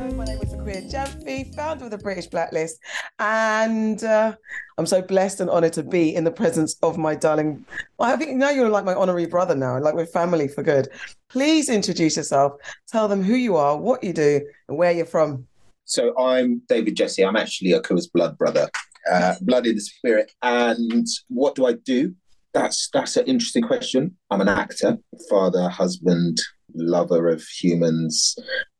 Hello, my name is Akua Gyamfi, founder of the British Blacklist, and uh, I'm so blessed and honoured to be in the presence of my darling. I think now you're like my honorary brother now, like we're family for good. Please introduce yourself, tell them who you are, what you do, and where you're from. So I'm David Gyasi. I'm actually Akua's blood brother, uh, blood in the spirit. And what do I do? That's that's an interesting question. I'm an actor, father, husband, lover of humans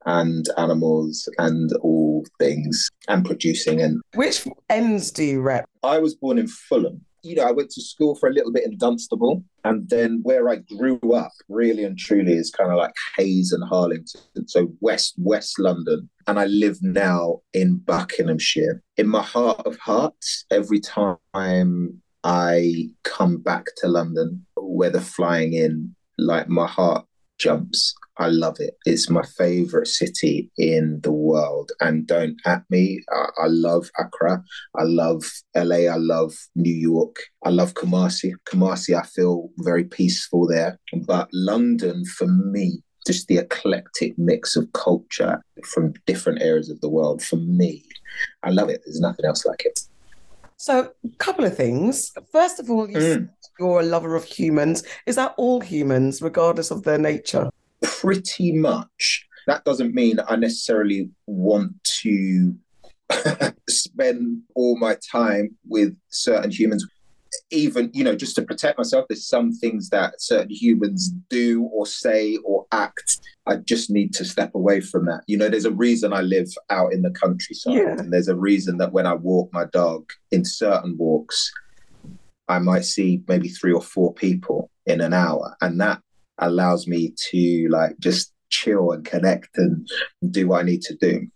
and animals and all things, and producing. And Which ends do you rep? I was born in Fulham. You know, I went to school for a little bit in Dunstable, and then where I grew up, really and truly, is kind of like Hayes and Harlington, so West West London. And I live now in Buckinghamshire. In my heart of hearts, every time I come back to London, whether flying in, like my heart jumps. I love it. It's my favorite city in the world. And don't at me. I, I, love Accra. I love LA. I love New York. I love Kumasi. Kumasi, I feel very peaceful there. But London, for me, just the eclectic mix of culture from different areas of the world, for me, I love it. There's nothing else like it. So, a couple of things. First of all, you mm. you're a lover of humans. Is that all humans, regardless of their nature? Pretty much. That doesn't mean I necessarily want to spend all my time with certain humans even you know just to protect myself there's some things that certain humans do or say or act. I just need to step away from that. You know there's a reason i live out in the countryside yeah. and there's a reason that when i walk my dog in certain walks i might see maybe three or four people in an hour. And that allows me to like just chill and connect and do what i need to do.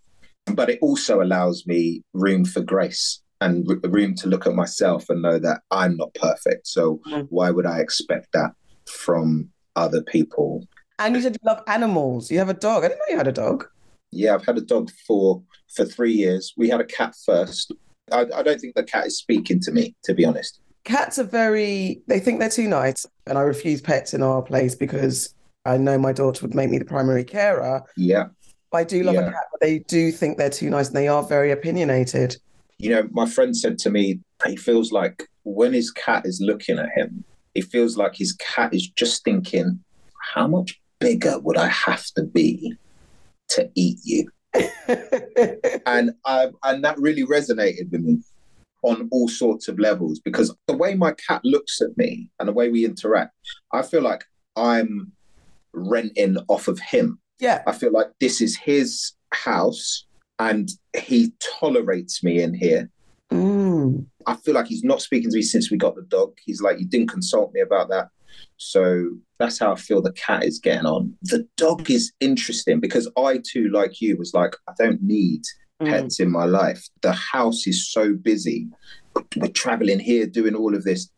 But it also allows me room for grace and room to look at myself and know that I'm not perfect. So mm. why would I expect that from other people? And you said you love animals. You have a dog. I didn't know you had a dog. Yeah, I've had a dog for for three years. We had a cat first. I, I don't think the cat is speaking to me, to be honest. Cats are very. They think they're too nice, and I refuse pets in our place because I know my daughter would make me the primary carer. Yeah. I do love yeah. a cat, but they do think they're too nice, and they are very opinionated. You know, my friend said to me, he feels like when his cat is looking at him, he feels like his cat is just thinking, how much bigger would I have to be to eat you? and I, and that really resonated with me on all sorts of levels because the way my cat looks at me and the way we interact, I feel like I'm renting off of him. Yeah. I feel like this is his house and he tolerates me in here. Mm. I feel like he's not speaking to me since we got the dog. He's like, you didn't consult me about that. So that's how I feel the cat is getting on. The dog is interesting because I too, like you, was like, I don't need mm. pets in my life. The house is so busy. We're traveling here, doing all of this.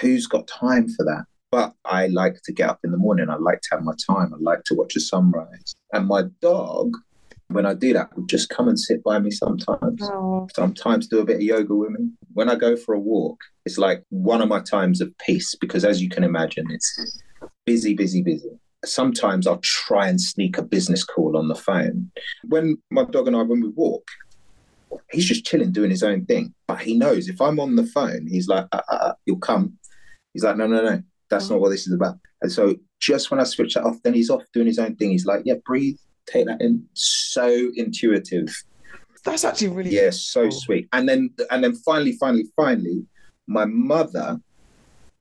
Who's got time for that? But I like to get up in the morning. I like to have my time. I like to watch a sunrise. And my dog when I do that, would just come and sit by me sometimes. Oh. Sometimes do a bit of yoga with me. When I go for a walk, it's like one of my times of peace because, as you can imagine, it's busy, busy, busy. Sometimes I'll try and sneak a business call on the phone. When my dog and I, when we walk, he's just chilling, doing his own thing. But he knows if I'm on the phone, he's like, uh, uh, uh "You'll come." He's like, "No, no, no, that's not what this is about." And so, just when I switch that off, then he's off doing his own thing. He's like, "Yeah, breathe, take that in. So intuitive. That's actually really yeah, so sweet. And then and then finally, finally, finally, my mother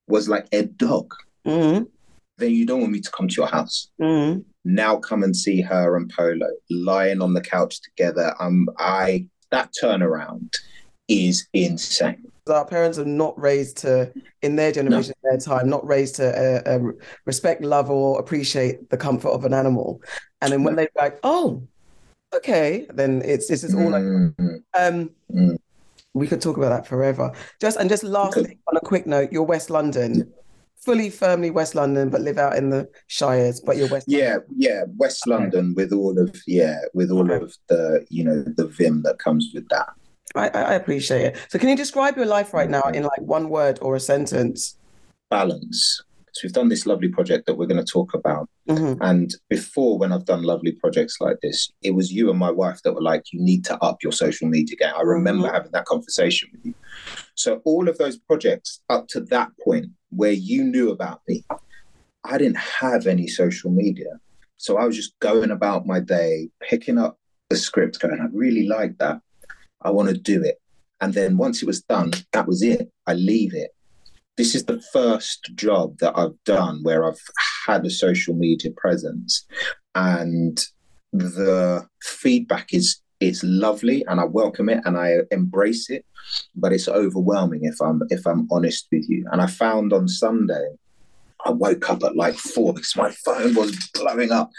was like a dog. Mm-hmm. Then you don't want me to come to your house. Mm-hmm. Now come and see her and Polo lying on the couch together. Um, I that turnaround is insane. Our parents are not raised to, in their generation, no. their time, not raised to uh, uh, respect, love, or appreciate the comfort of an animal. And then when they're like, oh, okay, then it's this is all mm-hmm. um mm. we could talk about that forever. Just and just lastly, on a quick note, you're West London. Fully firmly West London, but live out in the Shires, but you're West Yeah, London. yeah, West okay. London with all of yeah, with all okay. of the, you know, the vim that comes with that. I, I appreciate it. So can you describe your life right now in like one word or a sentence? Balance. So we've done this lovely project that we're going to talk about. Mhm. And before, when I've done lovely projects like this, it was you and my wife that were like, you need to up your social media game. I remember Mhm. having that conversation with you. So all of those projects up to that point where you knew about me, I didn't have any social media. So I was just going about my day, picking up the script, going, I really like that. I want to do it. And then once it was done, that was it. I leave it. This is the first job that I've done where I've had a social media presence. And the feedback is it's lovely and I welcome it and I embrace it, but it's overwhelming if I'm if I'm honest with you. And I found on Sunday I woke up at like four because my phone was blowing up.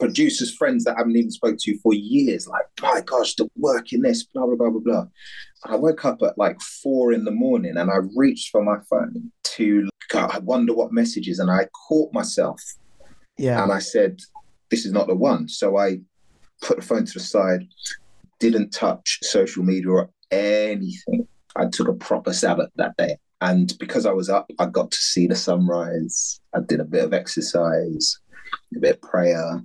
Producers, friends that I haven't even spoke to for years, like, my gosh, the work in this, blah, blah, blah, blah, blah. I woke up at like four in the morning and I reached for my phone to, God, I wonder what messages. And I caught myself Yeah. and I said, this is not the one. So I put the phone to the side, didn't touch social media or anything. I took a proper Sabbath that day. And because I was up, I got to see the sunrise. I did a bit of exercise, a bit of prayer,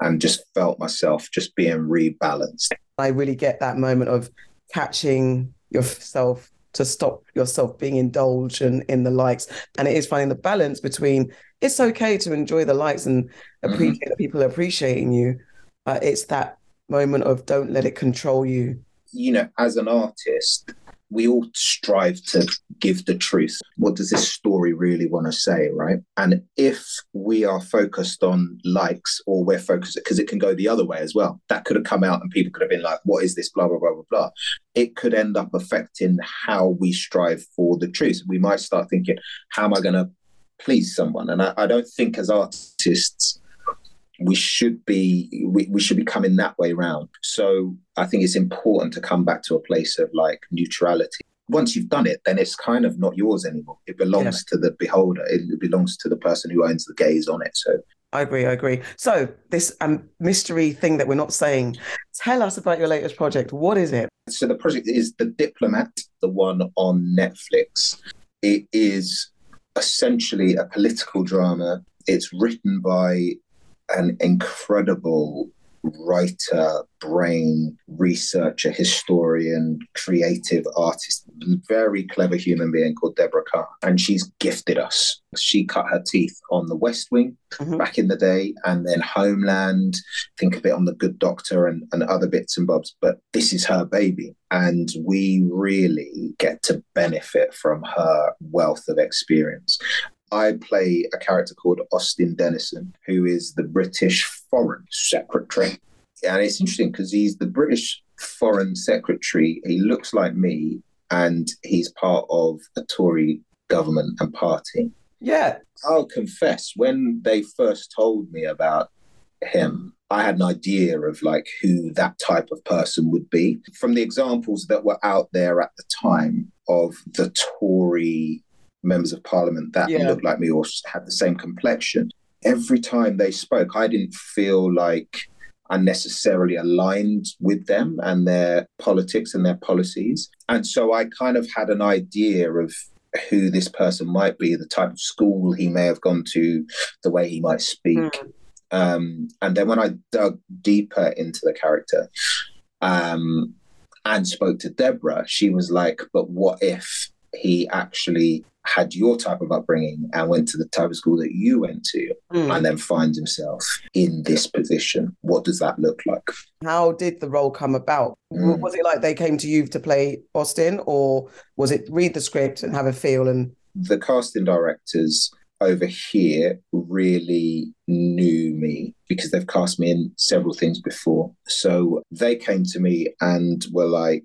and just felt myself just being rebalanced. I really get that moment of catching yourself to stop yourself being indulged in, in the likes. And it is finding the balance between it's okay to enjoy the likes and appreciate that people appreciating you. Uh, it's that moment of don't let it control you. You know, as an artist, we all strive to give the truth. What does this story really want to say, right? And if we are focused on likes or we're focused, because it can go the other way as well. That could have come out and people could have been like, what is this, blah, blah, blah, blah, blah. It could end up affecting how we strive for the truth. We might start thinking, how am I going to please someone? And I, I don't think as artists, we should be we, we should be coming that way round so i think it's important to come back to a place of like neutrality once you've done it then it's kind of not yours anymore it belongs to the beholder it belongs to the person who owns the gaze on it so I agree. I agree. So this um, mystery thing that we're not saying, tell us about your latest project. What is it? so the project is the diplomat the one on netflix it is essentially a political drama it's written by an incredible writer, brain, researcher, historian, creative artist, very clever human being called Deborah Cahn. And she's gifted us. She cut her teeth on the West Wing Mhm. back in the day, and then Homeland, think a bit on the Good Doctor and, and other bits and bobs. But this is her baby. And we really get to benefit from her wealth of experience. I play a character called Austin Dennison, who is the British Foreign Secretary. And it's interesting because he's the British Foreign Secretary. He looks like me, and he's part of a Tory government and party. Yeah. I'll confess, when they first told me about him, I had an idea of like who that type of person would be. From the examples that were out there at the time of the Tory members of parliament that Yeah. looked like me or had the same complexion, every time they spoke, I didn't feel like I necessarily aligned with them and their politics and their policies. And so I kind of had an idea of who this person might be, the type of school he may have gone to, the way he might speak. Mm. Um, and then when I dug deeper into the character um, and spoke to Deborah, she was like, But what if he actually had your type of upbringing and went to the type of school that you went to Mm. and then finds himself in this position? What does that look like? How did the role come about? Mm. Was it like they came to you to play Austin, or was it read the script and have a feel and the casting directors over here really knew me because they've cast me in several things before. So they came to me and were like,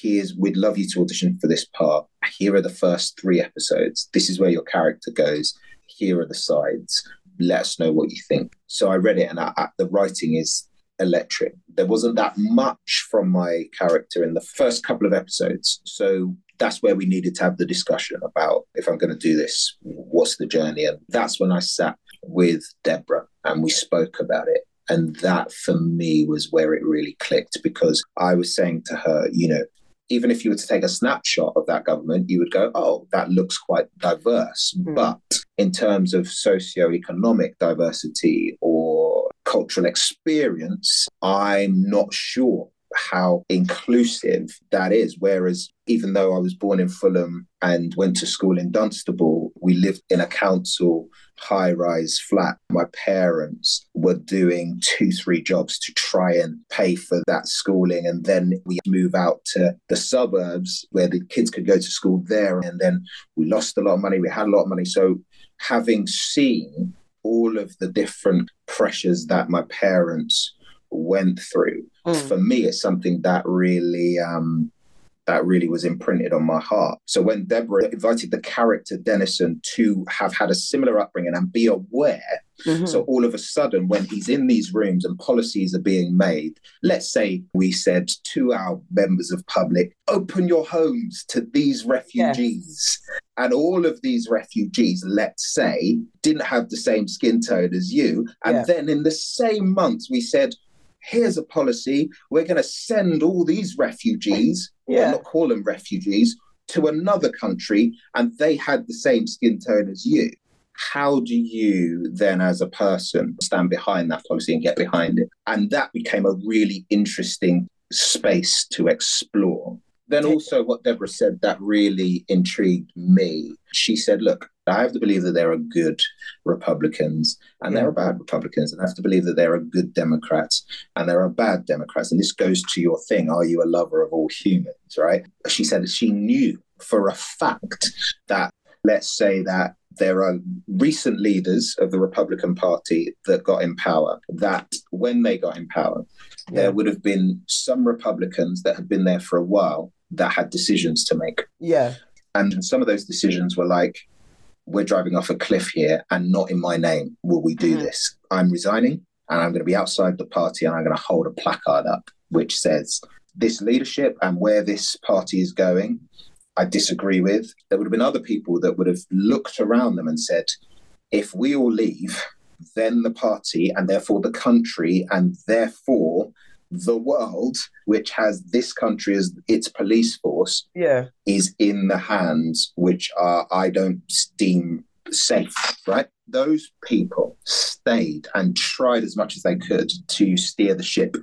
here's we'd love you to audition for this part. Here are the first three episodes. This is where your character goes. Here are the sides. Let us know what you think. So I read it, and I, I, the writing is electric. There wasn't that much from my character in the first couple of episodes. So that's where we needed to have the discussion about if I'm going to do this, what's the journey? And that's when I sat with Deborah and we spoke about it. And that for me was where it really clicked because I was saying to her, you know, even if you were to take a snapshot of that government, you would go, oh, that looks quite diverse. Mm. But in terms of socio-economic diversity or cultural experience, I'm not sure how inclusive that is. Whereas, even though I was born in Fulham and went to school in Dunstable, we lived in a council high rise flat. My parents were doing two, three jobs to try and pay for that schooling. And then we move out to the suburbs where the kids could go to school there. And then we lost a lot of money. We had a lot of money. So, having seen all of the different pressures that my parents went through, mm. for me, it's something that really um, that really was imprinted on my heart. So when Deborah invited the character Dennison to have had a similar upbringing and be aware, mm-hmm. so all of a sudden when he's in these rooms and policies are being made, let's say we said to our members of public, open your homes to these refugees. Yes. And all of these refugees, let's say, didn't have the same skin tone as you. And yeah. then in the same months, we said, here's a policy. We're going to send all these refugees, yeah. not call them refugees, to another country, and they had the same skin tone as you. How do you then, as a person, stand behind that policy and get behind it? And that became a really interesting space to explore. Then also what Deborah said that really intrigued me. She said, look, I have to believe that there are good Republicans and there hmm. are bad Republicans. And I have to believe that there are good Democrats and there are bad Democrats. And this goes to your thing. Are you a lover of all humans? Right. She said she knew for a fact that let's say that there are recent leaders of the Republican Party that got in power, that when they got in power, yeah. there would have been some Republicans that had been there for a while that had decisions to make. Yeah. And some of those decisions were like, we're driving off a cliff here and not in my name will we do mm-hmm. this. I'm resigning and I'm going to be outside the party and I'm going to hold a placard up which says this leadership and where this party is going, I disagree with. There would have been other people that would have looked around them and said, if we all leave, then the party and therefore the country and therefore the world, which has this country as its police force, yeah, is in the hands which are I don't deem safe. Right? Those people stayed and tried as much as they could to steer the ship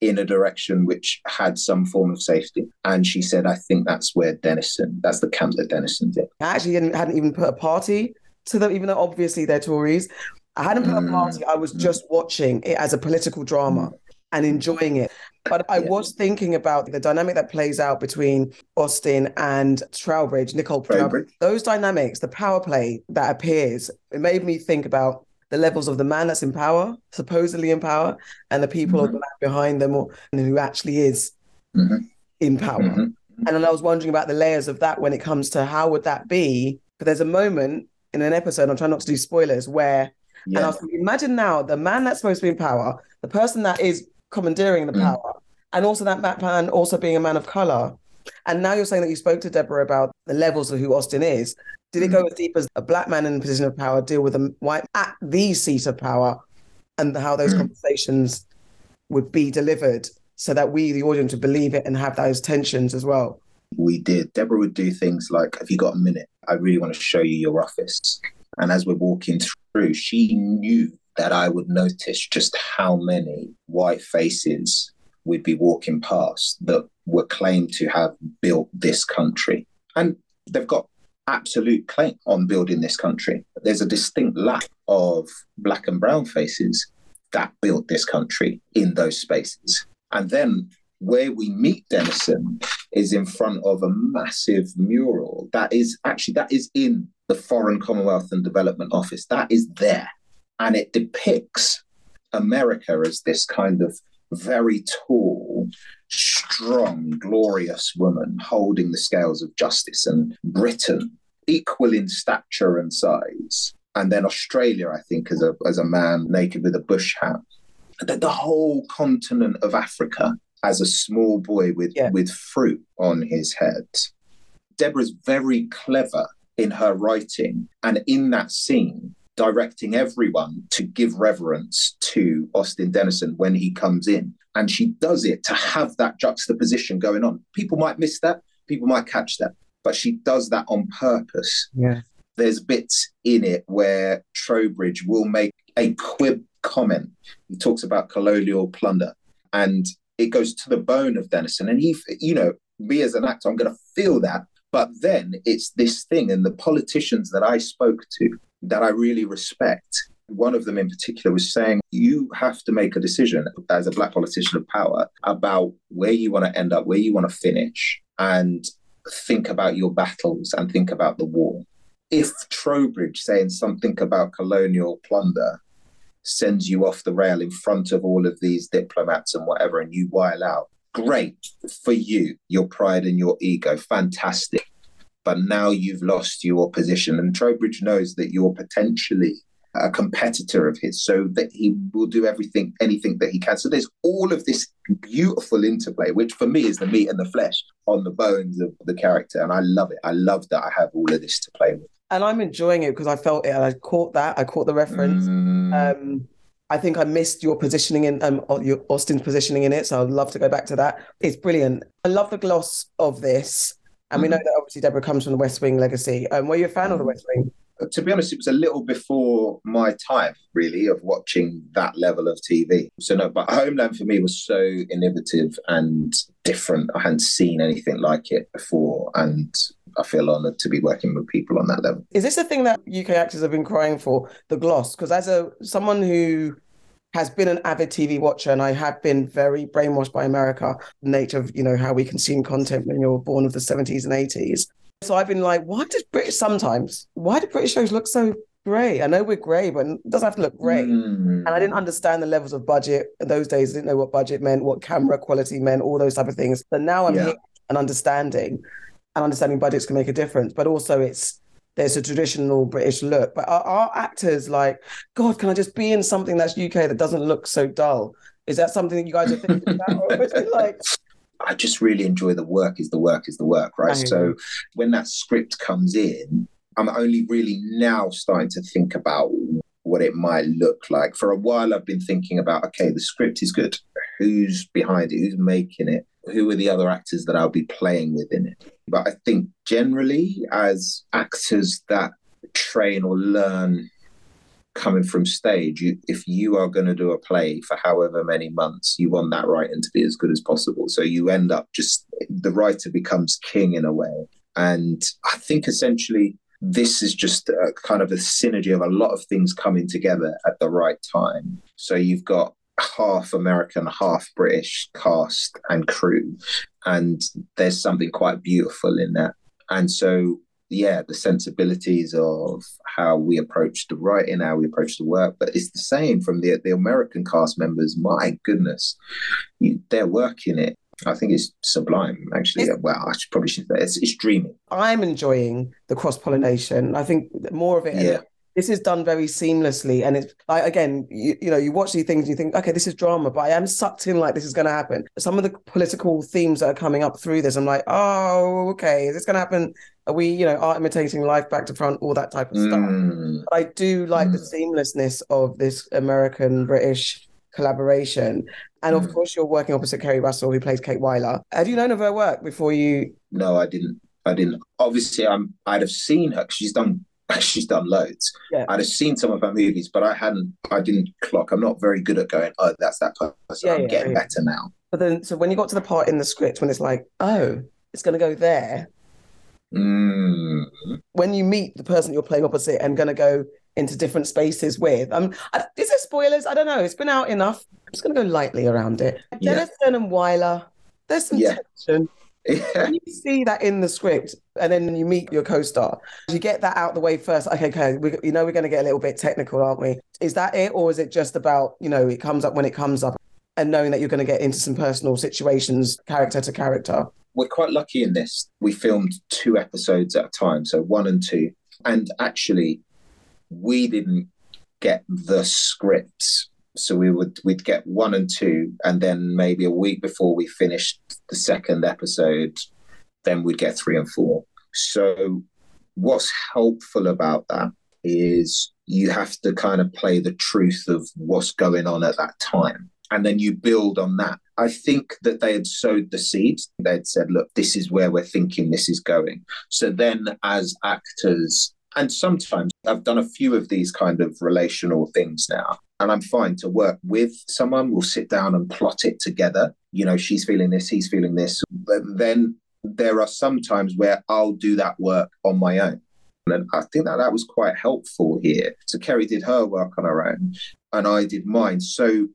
in a direction which had some form of safety. And she said, I think that's where Dennison, that's the camp that Dennison's in. I actually hadn't, hadn't even put a party to them, even though obviously they're Tories. I hadn't put a mm. party. I was just watching it as a political drama and enjoying it. But I yeah. was thinking about the dynamic that plays out between Austin and Trowbridge, Nicol Trowbridge. Those dynamics, the power play that appears, it made me think about the levels of the man that's in power, supposedly in power, and the people mm-hmm. behind them and who actually is mm-hmm. in power. Mm-hmm. And then I was wondering about the layers of that when it comes to how would that be? But there's a moment in an episode, I'm trying not to do spoilers, where yeah. and I was imagine now the man that's supposed to be in power, the person that is commandeering the mm. power, and also that man also being a man of color. And now you're saying that you spoke to Deborah about the levels of who Austin is. Did it go mm. as deep as a black man in a position of power deal with a white at the seat of power, and how those mm. conversations would be delivered so that we, the audience, would believe it and have those tensions as well? We did. Deborah would do things like, "Have you got a minute? I really want to show you your office." And as we're walking through, she knew that I would notice just how many white faces we'd be walking past that were claimed to have built this country. And they've got absolute claim on building this country. There's a distinct lack of black and brown faces that built this country in those spaces. And then where we meet Dennison is in front of a massive mural that is actually that is in the Foreign Commonwealth and Development Office. That is there. And it depicts America as this kind of very tall, strong, glorious woman holding the scales of justice, and Britain equal in stature and size. And then Australia, I think, as a, as a man naked with a bush hat. The, the whole continent of Africa as a small boy with, yeah. with fruit on his head. Deborah's very clever in her writing. And in that scene, directing everyone to give reverence to Austin Dennison when he comes in And she does it to have that juxtaposition going on. People might miss that, people might catch that, but she does that on purpose. Yeah. There's bits in it where Trowbridge will make a quib comment. He talks about colonial plunder and it goes to the bone of Dennison. And he, you know, me as an actor, I'm going to feel that. But then it's this thing, and the politicians that I spoke to that I really respect one of them in particular was saying you have to make a decision as a black politician of power about where you want to end up, where you want to finish, and think about your battles and think about the war. If Trowbridge saying something about colonial plunder sends you off the rail in front of all of these diplomats and whatever, and you while out, great for you, your pride and your ego, fantastic. But now you've lost your position, and Trowbridge knows that you're potentially a competitor of his, so that he will do everything, anything that he can. So there's all of this beautiful interplay, which for me is the meat and the flesh on the bones of the character, and I love it. I love that I have all of this to play with. And I'm enjoying it because I felt it. and I caught that. I caught the reference. Mm. Um, I think I missed your positioning in um, your Austin's positioning in it, so I'd love to go back to that. It's brilliant. I love the gloss of this, and mm. we know that obviously Deborah comes from the West Wing legacy. Um, were you a fan of the West Wing? to be honest, it was a little before my time, really, of watching that level of TV. So, no, but Homeland for me was so innovative and different. I hadn't seen anything like it before. And I feel honoured to be working with people on that level. Is this a thing that UK actors have been crying for, the gloss? Because as a someone who has been an avid TV watcher, and I have been very brainwashed by America, the nature of you know how we consume content when you're born of the 70s and 80s. So I've been like, why does British sometimes, why do British shows look so grey? I know we're grey, but it doesn't have to look grey. Mm. And I didn't understand the levels of budget. In those days, I didn't know what budget meant, what camera quality meant, all those type of things. But now I'm yeah. here and understanding, and understanding budgets can make a difference. But also it's there's a traditional British look. But our, our actors like, God, can I just be in something that's UK that doesn't look so dull? Is that something that you guys are thinking about? or is it like I just really enjoy the work is the work is the work, right? So when that script comes in, I'm only really now starting to think about what it might look like. For a while, I've been thinking about okay, the script is good. Who's behind it? Who's making it? Who are the other actors that I'll be playing with in it? But I think generally, as actors that train or learn coming from stage, you, if you are going to do a play for however many months, you want that writing to be as good as possible. So you end up just the writer becomes king in a way. And I think essentially this is just a kind of a synergy of a lot of things coming together at the right time. So you've got half American, half British cast and crew, and there's something quite beautiful in that. And so yeah, the sensibilities of how we approach the writing, how we approach the work, but it's the same from the the American cast members. My goodness, you, they're working it. I think it's sublime, actually. It's, well, I should, probably should say it's, it's dreaming. I'm enjoying the cross pollination. I think more of it. Yeah this is done very seamlessly and it's like again you, you know you watch these things and you think okay this is drama but i am sucked in like this is going to happen some of the political themes that are coming up through this i'm like oh okay is this going to happen are we you know are imitating life back to front all that type of stuff mm. i do like mm. the seamlessness of this american british collaboration and mm. of course you're working opposite Keri Russell who plays Kate Wyler had you known of her work before you no i didn't I didn't. Obviously, I'm. I'd have seen her. She's done she's done loads. Yeah. I'd have seen some of her movies, but I hadn't. I didn't clock. I'm not very good at going. Oh, that's that person. Yeah, I'm yeah, getting yeah. better now. But then, so when you got to the part in the script when it's like, oh, it's going to go there. Mm. When you meet the person you're playing opposite and going to go into different spaces with, um, is there spoilers? I don't know. It's been out enough. I'm just going to go lightly around it. Yeah. Dennison and Wyler. There's some yeah. tension. Yeah. You see that in the script, and then you meet your co-star, you get that out the way first. Okay, okay, we, you know we're going to get a little bit technical, aren't we? Is that it, or is it just about you know it comes up when it comes up, and knowing that you're going to get into some personal situations, character to character? We're quite lucky in this. We filmed two episodes at a time, so one and two, and actually, we didn't get the scripts so we would we'd get one and two and then maybe a week before we finished the second episode then we'd get three and four so what's helpful about that is you have to kind of play the truth of what's going on at that time and then you build on that. I think that they had sowed the seeds. They'd said, look, this is where we're thinking this is going. So then, as actors, and sometimes I've done a few of these kind of relational things now, and I'm fine to work with someone. We'll sit down and plot it together. You know, she's feeling this, he's feeling this. But then there are some times where I'll do that work on my own. And I think that that was quite helpful here. So Keri did her work on her own, and I did mine. So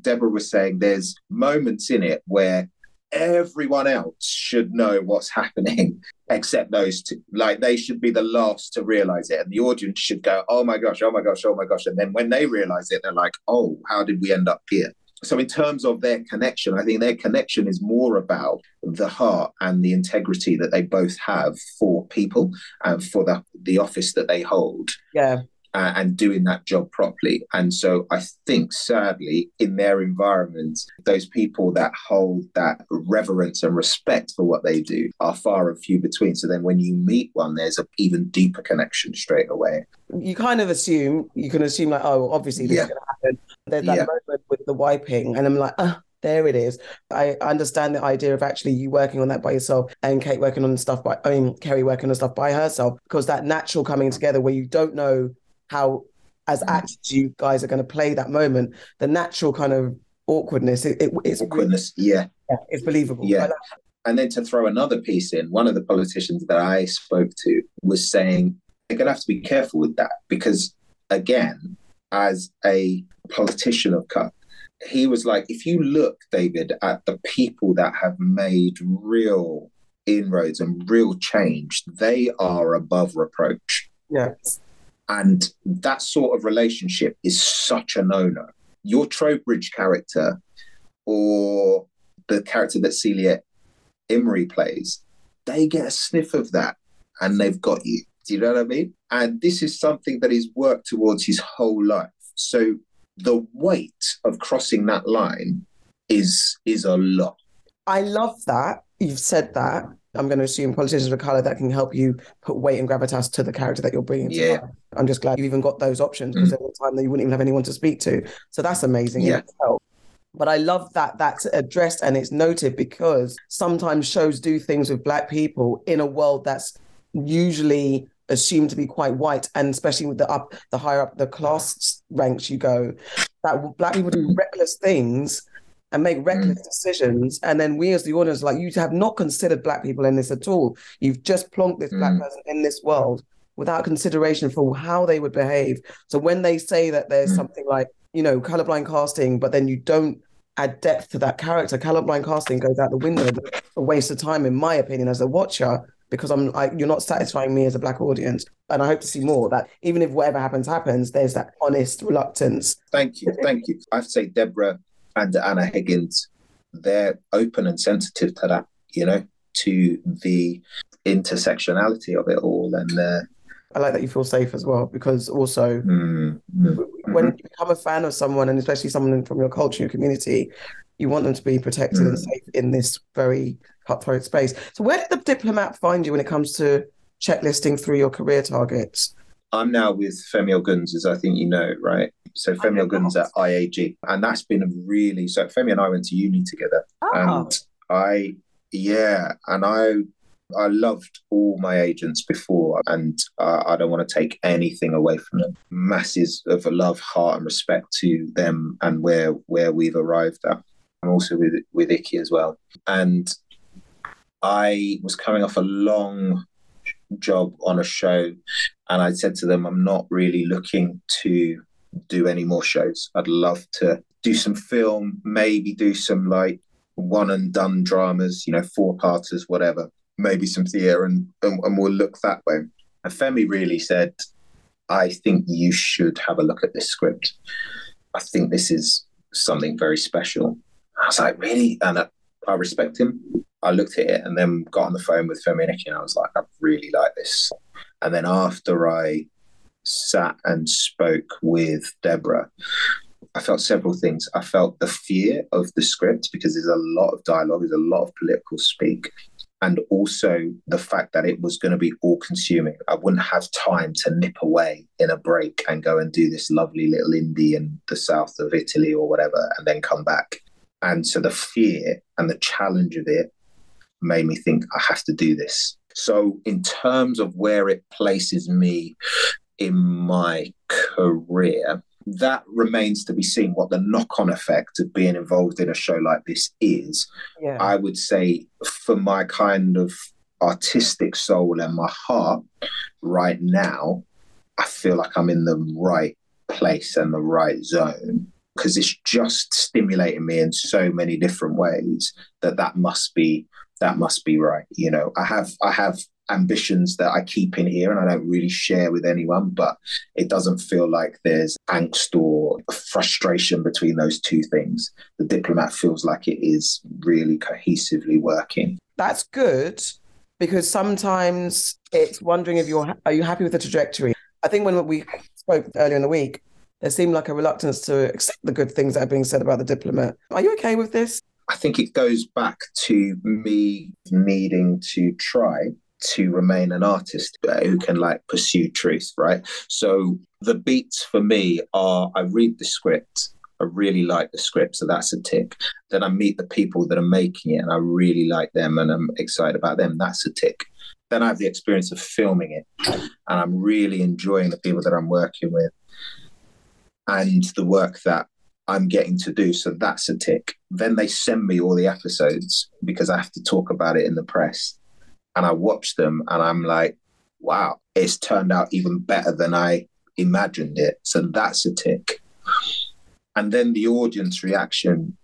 Deborah was saying there's moments in it where everyone else should know what's happening except those two. Like they should be the last to realize it. And the audience should go, oh my gosh, oh my gosh, oh my gosh. And then when they realize it, they're like, oh, how did we end up here? So, in terms of their connection, I think their connection is more about the heart and the integrity that they both have for people and for the, the office that they hold. Yeah. Uh, and doing that job properly. And so I think, sadly, in their environment, those people that hold that reverence and respect for what they do are far and few between. So then when you meet one, there's an even deeper connection straight away. You kind of assume, you can assume, like, oh, obviously this yeah. is going to happen. There's that yeah. moment with the wiping, and I'm like, ah. there it is. I understand the idea of actually you working on that by yourself and Kate working on stuff by, I mean, Keri working on stuff by herself, because that natural coming together where you don't know how as mm. actors you guys are going to play that moment the natural kind of awkwardness it, it, it's awkwardness yeah. yeah it's believable. Yeah. And then to throw another piece in one of the politicians that i spoke to was saying they're going to have to be careful with that because again as a politician of cut he was like if you look david at the people that have made real inroads and real change they are above reproach. Yes and that sort of relationship is such a no no. Your Trowbridge character or the character that Celia Imrie plays, they get a sniff of that and they've got you. Do you know what I mean? And this is something that he's worked towards his whole life. So the weight of crossing that line is is a lot. I love that you've said that I'm going to assume politicians of color that can help you put weight and gravitas to the character that you're bringing. Yeah. I'm just glad you've even got those options because mm. there was a time that you wouldn't even have anyone to speak to. So that's amazing. Yeah. But I love that that's addressed and it's noted because sometimes shows do things with black people in a world that's usually assumed to be quite white, and especially with the up the higher up the class ranks you go, that black people do reckless things and make reckless mm. decisions. And then we as the audience, like you have not considered black people in this at all. You've just plonked this mm. black person in this world without consideration for how they would behave. So when they say that there's mm. something like, you know, colorblind casting, but then you don't add depth to that character, colorblind casting goes out the window. a waste of time, in my opinion, as a watcher, because I'm like, you're not satisfying me as a black audience. And I hope to see more that even if whatever happens, happens, there's that honest reluctance. Thank you. Thank you. I have to say, Deborah and Anna Higgins, they're open and sensitive to that, you know, to the intersectionality of it all. And uh, I like that you feel safe as well, because also mm, mm, when you become a fan of someone, and especially someone from your culture, your community, you want them to be protected mm. and safe in this very cutthroat space. So, where did the diplomat find you when it comes to checklisting through your career targets? I'm now with Femi Oguns, as I think you know, right? So Femi Oguns at IAG, and that's been a really so. Femi and I went to uni together, oh. and I, yeah, and I, I loved all my agents before, and uh, I don't want to take anything away from them. Masses of love, heart, and respect to them, and where where we've arrived at. And also with with Icky as well, and I was coming off a long job on a show and I said to them, I'm not really looking to do any more shows. I'd love to do some film, maybe do some like one and done dramas, you know, four parters, whatever, maybe some theatre, and, and, and we'll look that way. And Femi really said, I think you should have a look at this script. I think this is something very special. I was like, really? And I, I respect him. I looked at it and then got on the phone with Femi and Icky, and I was like, I really like this. And then after I sat and spoke with Deborah, I felt several things. I felt the fear of the script because there's a lot of dialogue, there's a lot of political speak. and also the fact that it was going to be all consuming. I wouldn't have time to nip away in a break and go and do this lovely little indie in the south of Italy or whatever, and then come back. And so the fear and the challenge of it made me think I have to do this. So, in terms of where it places me in my career, that remains to be seen what the knock on effect of being involved in a show like this is. Yeah. I would say, for my kind of artistic soul and my heart right now, I feel like I'm in the right place and the right zone because it's just stimulating me in so many different ways that that must be that must be right you know i have i have ambitions that I keep in here and I don't really share with anyone, but it doesn't feel like there's angst or frustration between those two things. The diplomat feels like it is really cohesively working. That's good because sometimes it's wondering if you're are you happy with the trajectory. I think when we spoke earlier in the week, there seemed like a reluctance to accept the good things that are being said about the diplomat. Are you okay with this? I think it goes back to me needing to try to remain an artist uh, who can like pursue truth, right? So the beats for me are I read the script, I really like the script, so that's a tick. Then I meet the people that are making it and I really like them and I'm excited about them, that's a tick. Then I have the experience of filming it and I'm really enjoying the people that I'm working with and the work that I'm getting to do. So that's a tick. Then they send me all the episodes because I have to talk about it in the press and I watch them and I'm like, wow, it's turned out even better than I imagined it. So that's a tick. And then the audience reaction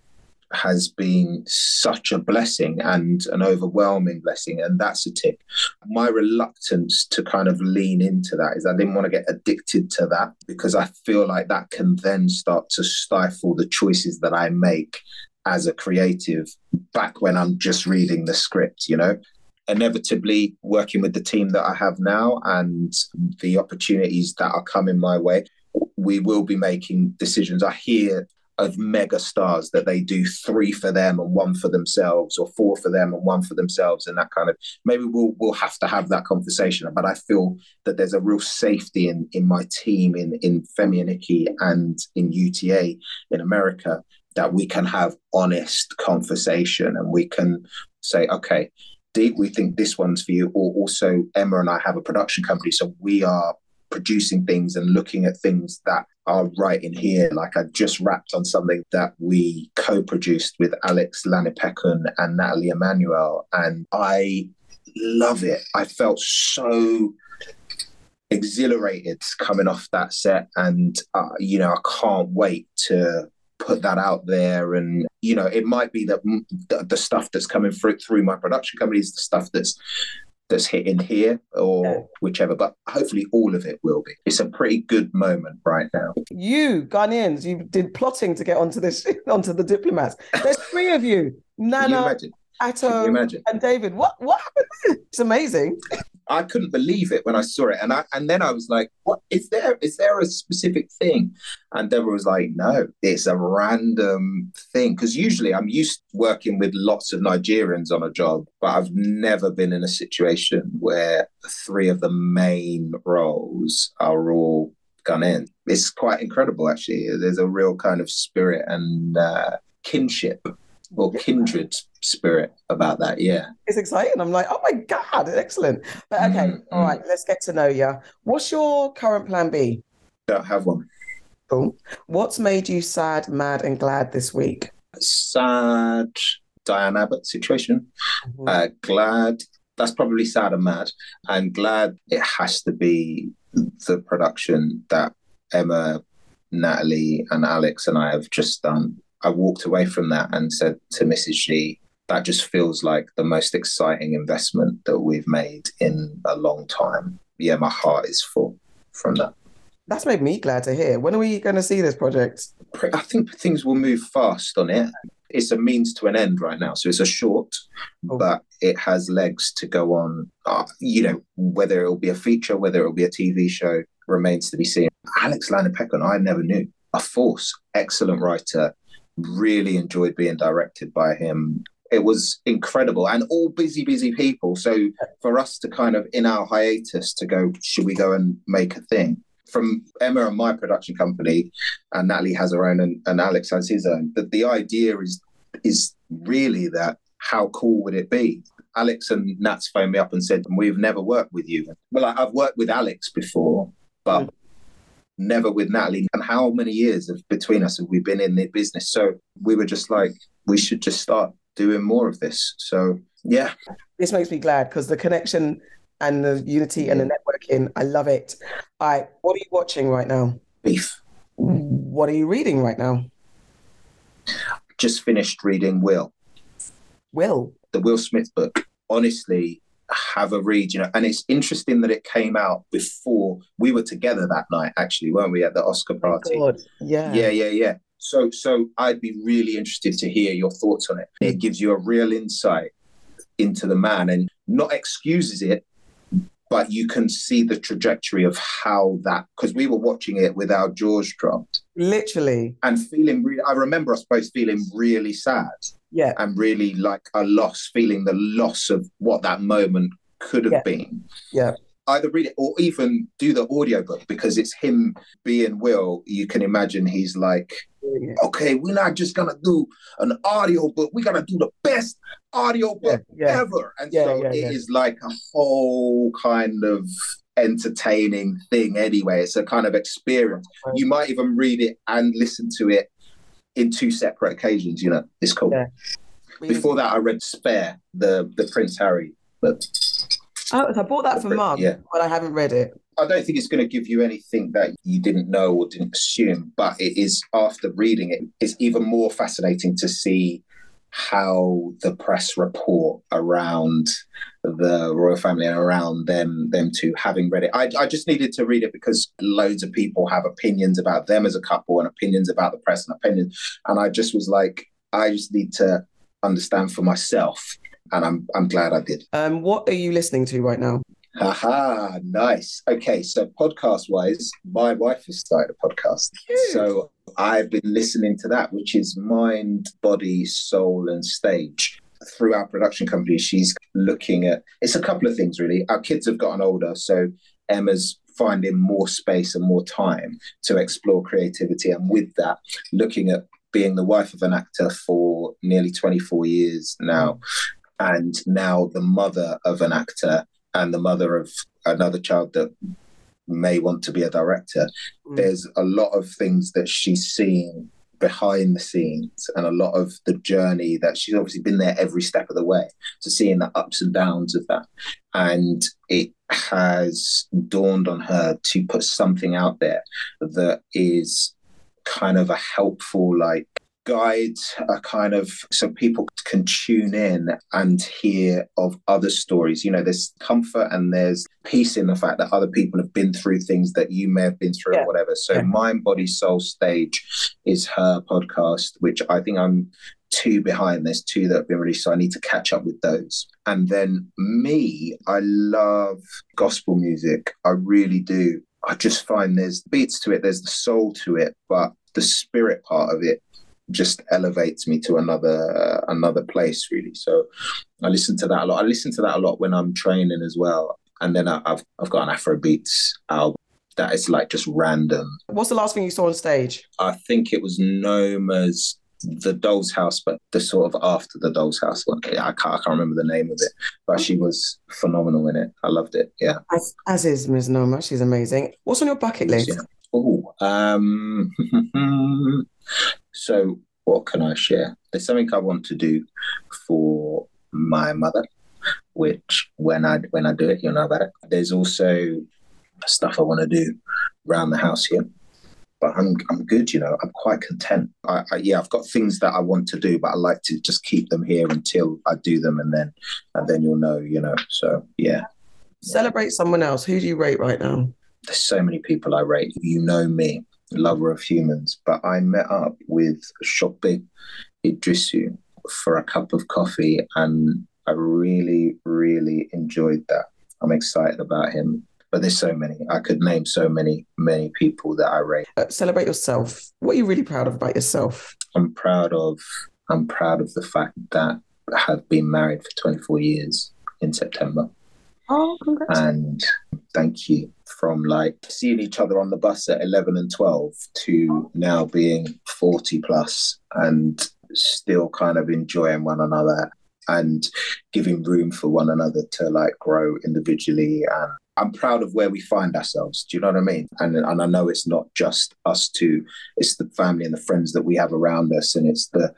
has been such a blessing and an overwhelming blessing, and that's a tick. My reluctance to kind of lean into that is I didn't want to get addicted to that because I feel like that can then start to stifle the choices that I make as a creative back when I'm just reading the script, you know? inevitably working with the team that I have now and the opportunities that are coming my way, we will be making decisions. I hear of mega stars that they do three for them and one for themselves or four for them and one for themselves and that kind of maybe we'll we'll have to have that conversation but i feel that there's a real safety in in my team in in femi and in uta in america that we can have honest conversation and we can say okay deep, we think this one's for you. Or also, Emma and I have a production company, so we are producing things and looking at things that are right in here. Like I just wrapped on something that we co-produced with Alex Lanipekun and Natalie Emmanuel, and I love it. I felt so exhilarated coming off that set, and uh, you know I can't wait to put that out there and you know it might be that the, the stuff that's coming through through my production company is the stuff that's that's hitting here or yeah. whichever but hopefully all of it will be it's a pretty good moment right now you ghanaians you did plotting to get onto this onto the diplomats there's three of you nana Ato and David. What what happened there? It's amazing. I couldn't believe it when I saw it, and I and then I was like, "What is there? Is there a specific thing?" And Deborah was like, "No, it's a random thing." Because usually I'm used to working with lots of Nigerians on a job, but I've never been in a situation where three of the main roles are all Ghanaian. It's quite incredible, actually. There's a real kind of spirit and uh, kinship or kindred spirit about that. Yeah. It's exciting. I'm like, oh my God, excellent. But okay, mm-hmm. all right, let's get to know you. What's your current plan B? Don't have one. Cool. What's made you sad, mad, and glad this week? Sad Diane Abbott situation. Mm-hmm. Uh, glad that's probably sad and mad. And glad it has to be the production that Emma, Natalie, and Alex and I have just done. I walked away from that and said to Mrs. G, that just feels like the most exciting investment that we've made in a long time. Yeah, my heart is full from that. That's made me glad to hear. When are we going to see this project? I think things will move fast on it. It's a means to an end right now. So it's a short, oh. but it has legs to go on. Uh, you know, whether it'll be a feature, whether it'll be a TV show, remains to be seen. Alex Lanipekun, I never knew. A force, excellent writer, really enjoyed being directed by him. it was incredible and all busy, busy people. So for us to kind of in our hiatus to go, should we go and make a thing? From Emma and my production company, and Natalie has her own, and, and Alex has his own. That the idea is is really that how cool would it be? Alex and Nats phoned me up and said, We've never worked with you. Well, I've worked with Alex before, but never with Natalie. And how many years of between us have we been in the business? So we were just like, we should just start doing more of this. So yeah. This makes me glad because the connection and the unity and the networking, I love it. All right, what are you watching right now? Beef. What are you reading right now? Just finished reading Will. Will. The Will Smith book. Honestly, have a read, you know. And it's interesting that it came out before we were together that night, actually, weren't we, at the Oscar oh, party? God. Yeah. Yeah, yeah, yeah. So, so I'd be really interested to hear your thoughts on it. It gives you a real insight into the man, and not excuses it, but you can see the trajectory of how that. Because we were watching it with our jaws dropped, Literally. and feeling. Re- I remember us both feeling really sad Yeah. and really like a loss, feeling the loss of what that moment could have Yeah. been. Yeah. Either read it or even do the audiobook because it's him being Will. You can imagine he's like, okay, we're not just gonna do an audio book we're gonna do the best audio Yeah. book Yeah. ever. And Yeah, so yeah, it is yeah. like a whole kind of entertaining thing anyway. It's a kind of experience. You might even read it and listen to it in two separate occasions, you know. It's cool. Yeah. Before that I read Spare, the the Prince Harry book. Oh, I bought that for mum, Yeah. but I haven't read it. I don't think it's going to give you anything that you didn't know or didn't assume, but it is after reading it, it's even more fascinating to see how the press report around the royal family and around them them two having read it. I, I just needed to read it because loads of people have opinions about them as a couple and opinions about the press and opinions. And I just was like, I just need to understand for myself. And I'm I'm glad I did. Um, what are you listening to right now? Haha, nice. Okay, so podcast wise, my wife has started a podcast. So I've been listening to that, which is Mind, Body, Soul, and Stage. Through our production company, she's looking at it's a couple of things really. Our kids have gotten older, so Emma's finding more space and more time to explore creativity. And with that, looking at being the wife of an actor for nearly 24 years now, and now the mother of an actor and the mother of another child that may want to be a director. Mm. There's a lot of things that she's seeing behind the scenes and a lot of the journey that she's obviously been there every step of the way. So seeing the ups and downs of that. And it has dawned on her to put something out there that is kind of a helpful like guide a kind of so people can tune in and hear of other stories. You know there's comfort and there's peace in the fact that other people have been through things that you may have been through Yeah. or whatever. So Yeah. mind body soul stage is her podcast which i think i'm two behind. There's two that have been released so i need to catch up with those. And then me i love gospel music. I really do. I just find there's beats to it there's the soul to it but the spirit part of it just elevates me to another another place really so i listen to that a lot i listen to that a lot when i'm training as well and then I, i've i've got an afro beats album that is like just random What's the last thing you saw on stage? i think it was known as the doll's house but the sort of after the doll's house one Yeah, i can't, I can't remember the name of it but she was phenomenal in it i loved it yeah As, as is Ms. Noma. She's amazing. What's on your bucket list? Yeah. Oh, um, so what can I share? There's something I want to do for my mother, which when I when I do it, you'll know about it. There's also stuff I want to do around the house here, but I'm I'm good. You know, I'm quite content. I, I, yeah, I've got things that I want to do, but I like to just keep them here until I do them, and then and then you'll know. You know, so yeah. Celebrate someone else. Who do you rate right now? there's so many people I rate. You know me, lover of humans, but I met up with Sope Dirisu for a cup of coffee and I really, really enjoyed that. I'm excited about him. But there's so many. I could name so many, many people that I rate. Uh, celebrate yourself. What are you really proud of about yourself? I'm proud of I'm proud of the fact that I have been married for 24 years in September. Oh, congrats. And thank you. From like seeing each other on the bus at 11 and 12 to oh. now being 40 plus and still kind of enjoying one another and giving room for one another to like grow individually and I'm proud of where we find ourselves. Do you know what I mean? And and I know it's not just us two; it's the family and the friends that we have around us, and it's the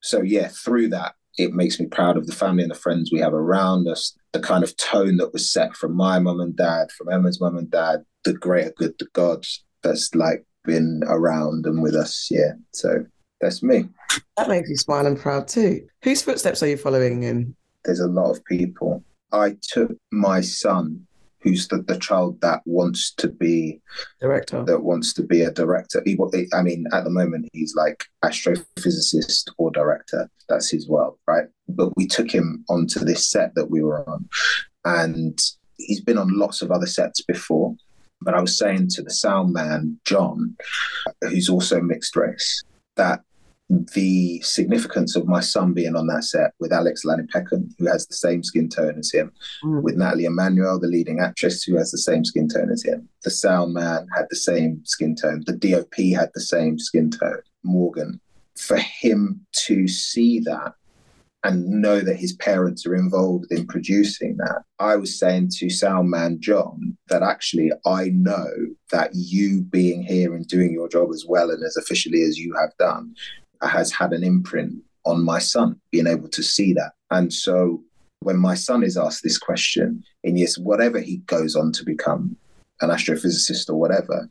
so yeah. Through that, it makes me proud of the family and the friends we have around us. The kind of tone that was set from my mum and dad, from Emma's mum and dad, the greater good, the God that's like been around and with us. Yeah, so that's me. That makes you smile and proud too. Whose footsteps are you following in? There's a lot of people. I took my son who's the, the child that wants to be director. that wants to be a director? He, i mean at the moment he's like astrophysicist or director. That's his world right? But we took him onto this set that we were on and he's been on lots of other sets before. But i was saying to the sound man john who's also mixed race that the significance of my son being on that set with Alex Lanipekun, who has the same skin tone as him, mm. with Nathalie Emmanuel, the leading actress, who has the same skin tone as him. The sound man had the same skin tone. The DOP had the same skin tone, Morgan. For him to see that and know that his parents are involved in producing that. I was saying to Soundman John that actually I know that you being here and doing your job as well and as officially as you have done has had an imprint on my son, being able to see that. And so when my son is asked this question in yes, whatever he goes on to become, an astrophysicist or whatever,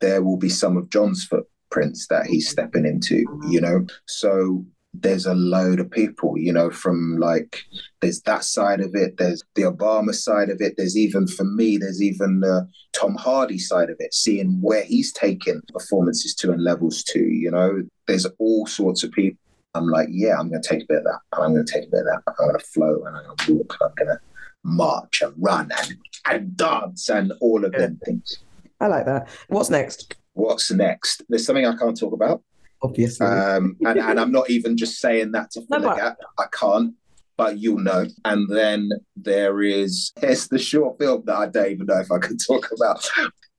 there will be some of John's footprints that he's stepping into, you know? So there's a load of people, you know, from like there's that side of it, there's the Obama side of it, there's even for me, there's even the Tom Hardy side of it, seeing where he's taken performances to and levels to, you know, there's all sorts of people. I'm like, yeah, I'm going to take a bit of that, and I'm going to take a bit of that. I'm going to flow, and I'm going to walk, and I'm going to march and run and, and dance and all of them things. I like that. What's next? What's next? There's something I can't talk about. Obviously. Um, and, and I'm not even just saying that to fill no, a gap. I can't, but you'll know. And then there is there's the short film that I don't even know if I can talk about.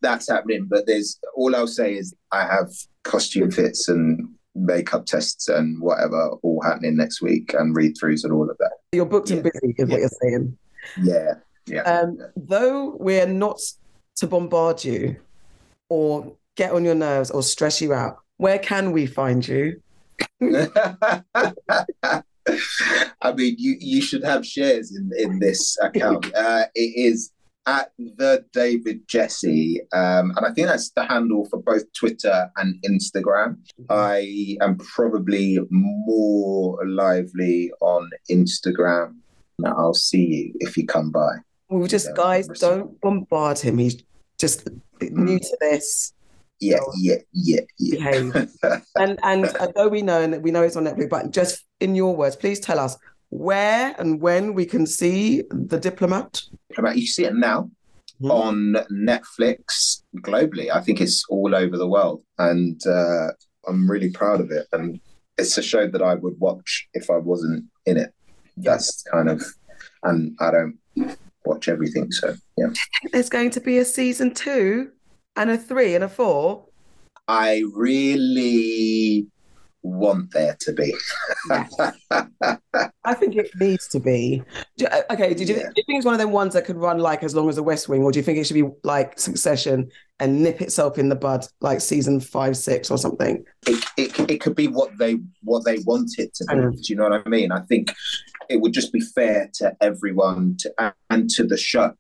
That's happening, but there's all I'll say is I have costume fits and makeup tests and whatever all happening next week and read throughs and all of that. You're booked yeah. and busy, is yeah. what you're saying. Yeah. Yeah. Um, though we're not to bombard you or get on your nerves or stress you out, where can we find you? I mean, you you should have shares in in this account. Uh, it is at the David Gyasi, um, and I think that's the handle for both Twitter and Instagram. I am probably more lively on Instagram. Now I'll see you if you come by. Well, just guys, don't bombard him. He's just new to this yeah, yeah, yeah, yeah. and and although we know and we know it's on Netflix, but just in your words, please tell us where and when we can see the diplomat. Diplomat, you see it now mm-hmm. on Netflix globally. I think it's all over the world, and uh, I'm really proud of it. And it's a show that I would watch if I wasn't in it. That's kind of, and I don't watch everything, so yeah. There's going to be a season two and a three and a four? I really want there to be. I think it needs to be. Uh, okay, did you, yeah. do you think it's one of them ones that could run like as long as the West Wing, or do you think it should be like Succession and nip itself in the bud like season five, six, or something? It, it, it could be what they what they want it to be. Do you know what I mean? I think it would just be fair to everyone to, and to the show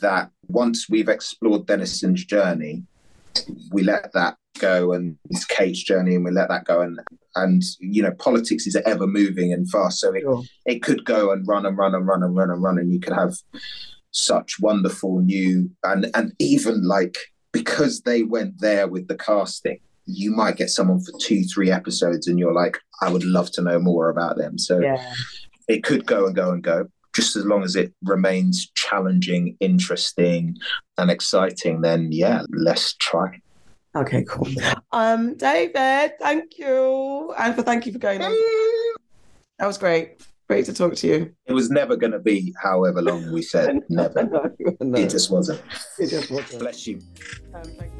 that once we've explored Dennison's journey, we let that go and it's Kate's journey and we let that go and and you know politics is ever moving and fast. So it, sure. it could go and run and run and run and run and run and you could have such wonderful new and and even like because they went there with the casting you might get someone for two three episodes and you're like i would love to know more about them. So yeah it could go and go and go just as long as it remains challenging, interesting, and exciting, then yeah, let's try. Okay, cool. Um, David, thank you. And for thank you for going on. That was great. Great to talk to you. It was never going to be however long we said never. no, no, It just wasn't. it just wasn't. Bless you. Um, thank